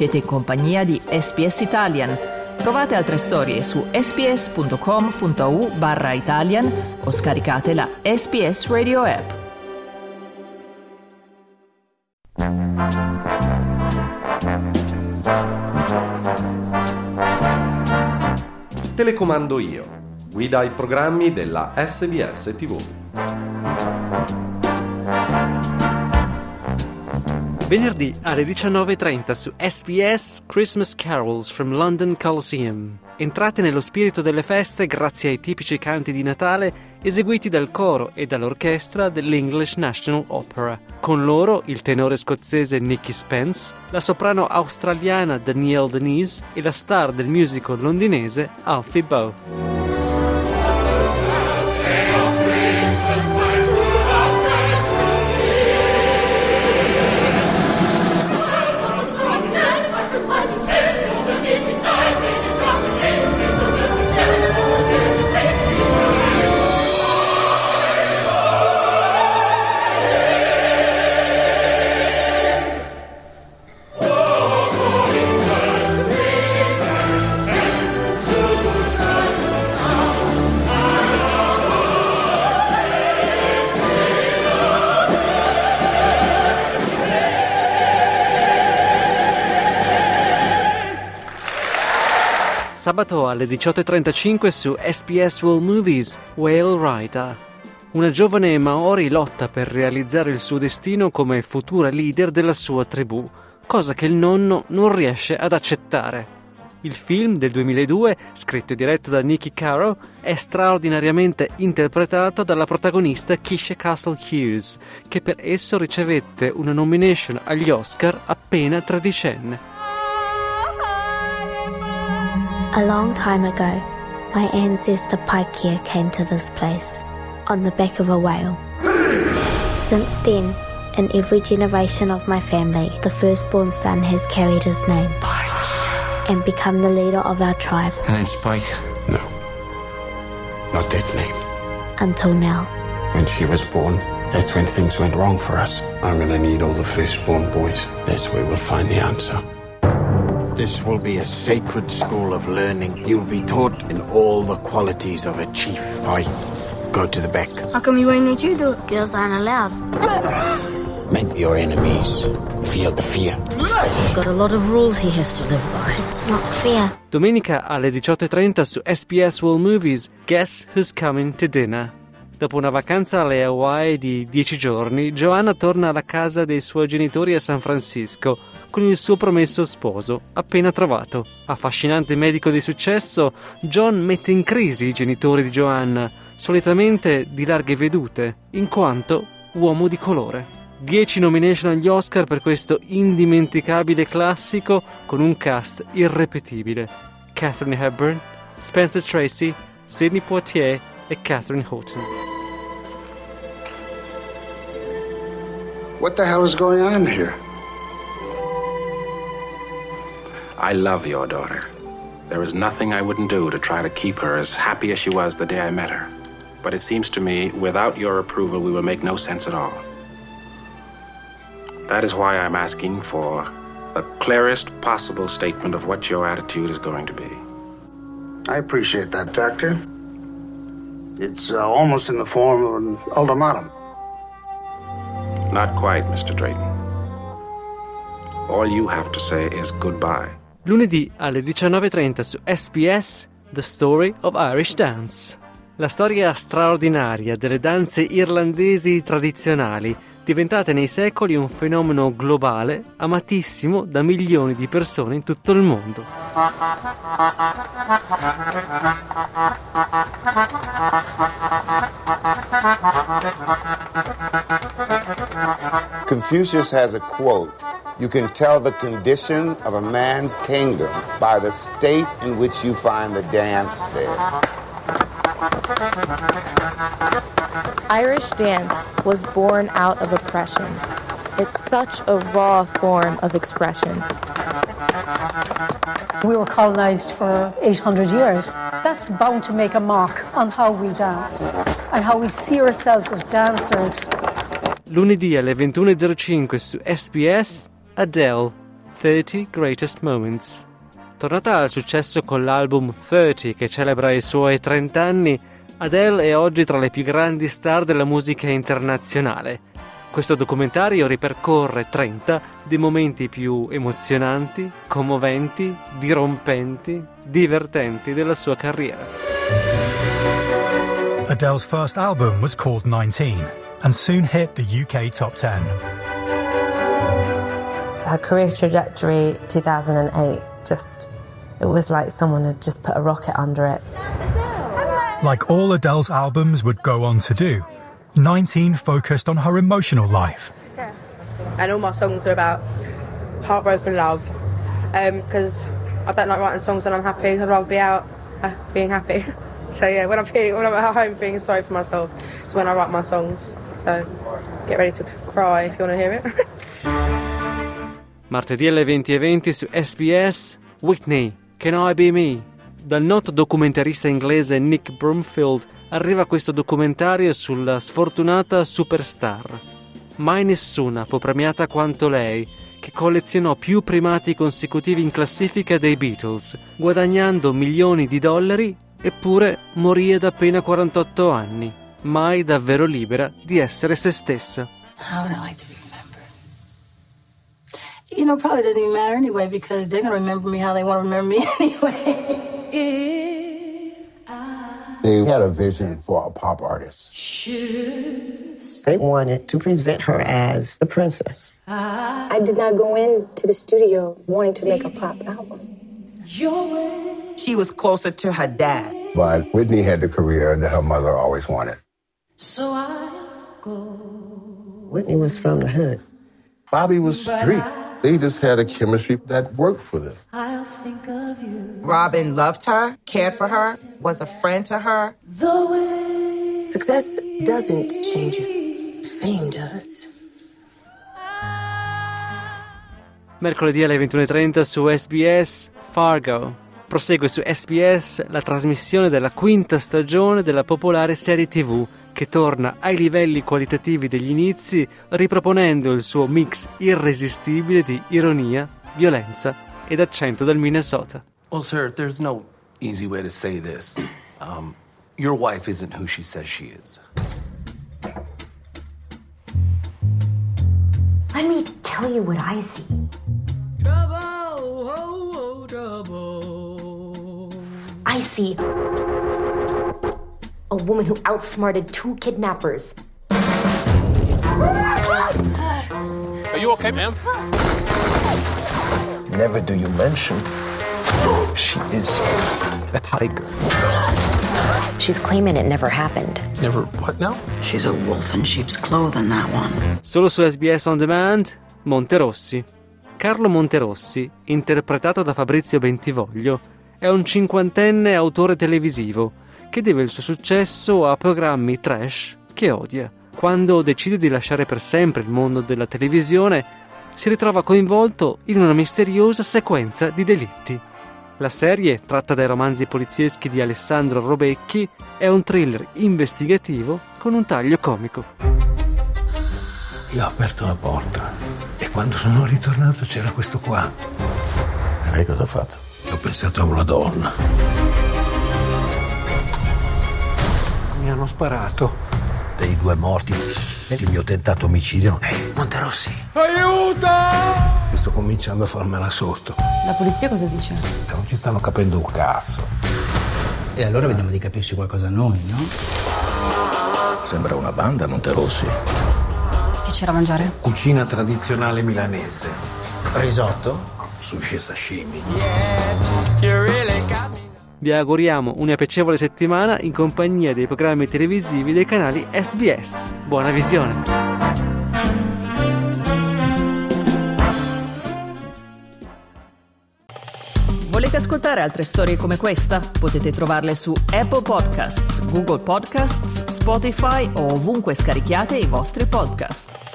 Siete in compagnia di SPS Italian. Trovate altre storie su sps.com.au barra Italian o scaricate la SPS Radio app. Telecomando io. Guida ai programmi della SBS TV. Venerdì alle 19.30 su SBS Christmas Carols from London Coliseum. Entrate nello spirito delle feste grazie ai tipici canti di Natale eseguiti dal coro e dall'orchestra dell'English National Opera. Con loro il tenore scozzese Nicky Spence, la soprano australiana Danielle Denise e la star del musical londinese Alfie Bowe. Sabato alle 18.35 su SBS World Movies Whale Rider. Una giovane Maori lotta per realizzare il suo destino come futura leader della sua tribù, cosa che il nonno non riesce ad accettare. Il film del 2002, scritto e diretto da Nicky Caro, è straordinariamente interpretato dalla protagonista Keisha Castle Hughes, che per esso ricevette una nomination agli Oscar appena tredicenne. A long time ago, my ancestor Paikea came to this place on the back of a whale. Since then, in every generation of my family, the firstborn son has carried his name and become the leader of our tribe. Her name's Spike. No. Not that name. Until now. When she was born, that's when things went wrong for us. I'm gonna need all the firstborn boys. That's where we'll find the answer. This will be a sacred school of learning. You'll be taught in all the qualities of a chief. I go to the back. How come you won't let you do it? Girls aren't allowed. Make your enemies feel the fear. He's got a lot of rules he has to live by. It's not fair. Domenica alle 18.30 su SBS World Movies Guess Who's Coming to Dinner. Dopo una vacanza alle Hawaii di 10 giorni, Joanna torna alla casa dei suoi genitori a San Francisco con il suo promesso sposo, appena trovato. Affascinante medico di successo, John mette in crisi i genitori di Joanna, solitamente di larghe vedute, in quanto uomo di colore. 10 nomination agli Oscar per questo indimenticabile classico con un cast irrepetibile. Catherine Hepburn, Spencer Tracy, Sidney Poitier e Catherine Houghton. What the hell is going on here? I love your daughter. There is nothing I wouldn't do to try to keep her as happy as she was the day I met her. But it seems to me, without your approval, we will make no sense at all. That is why I'm asking for the clearest possible statement of what your attitude is going to be. I appreciate that, Doctor. It's uh, almost in the form of an ultimatum. Not quite, Mr. Drayton. All you have to say is goodbye. Lunedì alle 19.30 su SBS The Story of Irish Dance. La storia straordinaria delle danze irlandesi tradizionali, diventate nei secoli un fenomeno globale amatissimo da milioni di persone in tutto il mondo. Confucius has a quote You can tell the condition of a man's kingdom by the state in which you find the dance there. Irish dance was born out of oppression. It's such a raw form of expression. We were colonized for 800 years. That's bound to make a mark on how we dance and how we see ourselves as dancers. Lunedì alle 21.05 su SBS Adele 30 Greatest Moments. Tornata al successo con l'album 30 che celebra i suoi 30 anni, Adele è oggi tra le più grandi star della musica internazionale. Questo documentario ripercorre 30 dei momenti più emozionanti, commoventi, dirompenti, divertenti della sua carriera. Adele's first album was called 19 and soon hit the UK top 10. Her career trajectory, 2008, just, it was like someone had just put a rocket under it. Like all Adele's albums would go on to do, 19 focused on her emotional life. And all my songs are about heartbroken love. Because um, I don't like writing songs when I'm happy. I'd rather be out uh, being happy. so yeah, when I'm feeling, when I'm at home feeling sorry for myself, it's when I write my songs. So get ready to cry if you want to hear it. Martedì alle 20.20 su SBS Whitney, Can I Be Me? Dal noto documentarista inglese Nick Broomfield arriva questo documentario sulla sfortunata superstar. Mai nessuna fu premiata quanto lei, che collezionò più primati consecutivi in classifica dei Beatles, guadagnando milioni di dollari, eppure morì ad appena 48 anni, mai davvero libera di essere se stessa. How would I like you know, probably doesn't even matter anyway because they're going to remember me how they want to remember me anyway. They had a vision for a pop artist. They wanted to present her as the princess. I did not go into the studio wanting to make a pop album. She was closer to her dad. But Whitney had the career that her mother always wanted. So I go. Whitney was from the hood. Bobby was street. They just had a chemistry that worked for them. I'll think of you. Robin loved her, cared for her, was a friend to her. The way Success doesn't change you, fame does. Mercoledì alle 21.30 su SBS Fargo. Prosegue su SBS la trasmissione della quinta stagione della popolare serie TV che torna ai livelli qualitativi degli inizi riproponendo il suo mix irresistibile di ironia, violenza ed accento del Minnesota. Well, sir, there's no easy way to say this. Um, your wife isn't who she says she is. Let me tell you what I see. Trouble, oh, oh, trouble. I see a woman who outsmarted two kidnappers. Are you okay, ma'am? Never do you mention she is a tiger. She's claiming it never happened. Never what now? She's a wolf in sheep's clothing, that one. Solo su SBS On Demand, Monterossi. Carlo Monterossi, interpretato da Fabrizio Bentivoglio, è un cinquantenne autore televisivo che deve il suo successo a programmi trash che odia. Quando decide di lasciare per sempre il mondo della televisione, si ritrova coinvolto in una misteriosa sequenza di delitti. La serie, tratta dai romanzi polizieschi di Alessandro Robecchi, è un thriller investigativo con un taglio comico. Io ho aperto la porta e quando sono ritornato c'era questo qua. E lei cosa ha fatto? Ho pensato a una donna. Mi hanno sparato. Dei due morti e il mio tentato omicidio. Ehi, Monterossi. Aiuto! Che sto cominciando a farmela sotto. La polizia cosa dice? Non ci stanno capendo un cazzo. E allora vediamo di capirci qualcosa noi, no? Sembra una banda, Monterossi. Che c'era a mangiare? Cucina tradizionale milanese. Risotto? Sushi e sashimi. Vi auguriamo una piacevole settimana in compagnia dei programmi televisivi dei canali SBS. Buona visione! Volete ascoltare altre storie come questa? Potete trovarle su Apple Podcasts, Google Podcasts, Spotify o ovunque scarichiate i vostri podcast.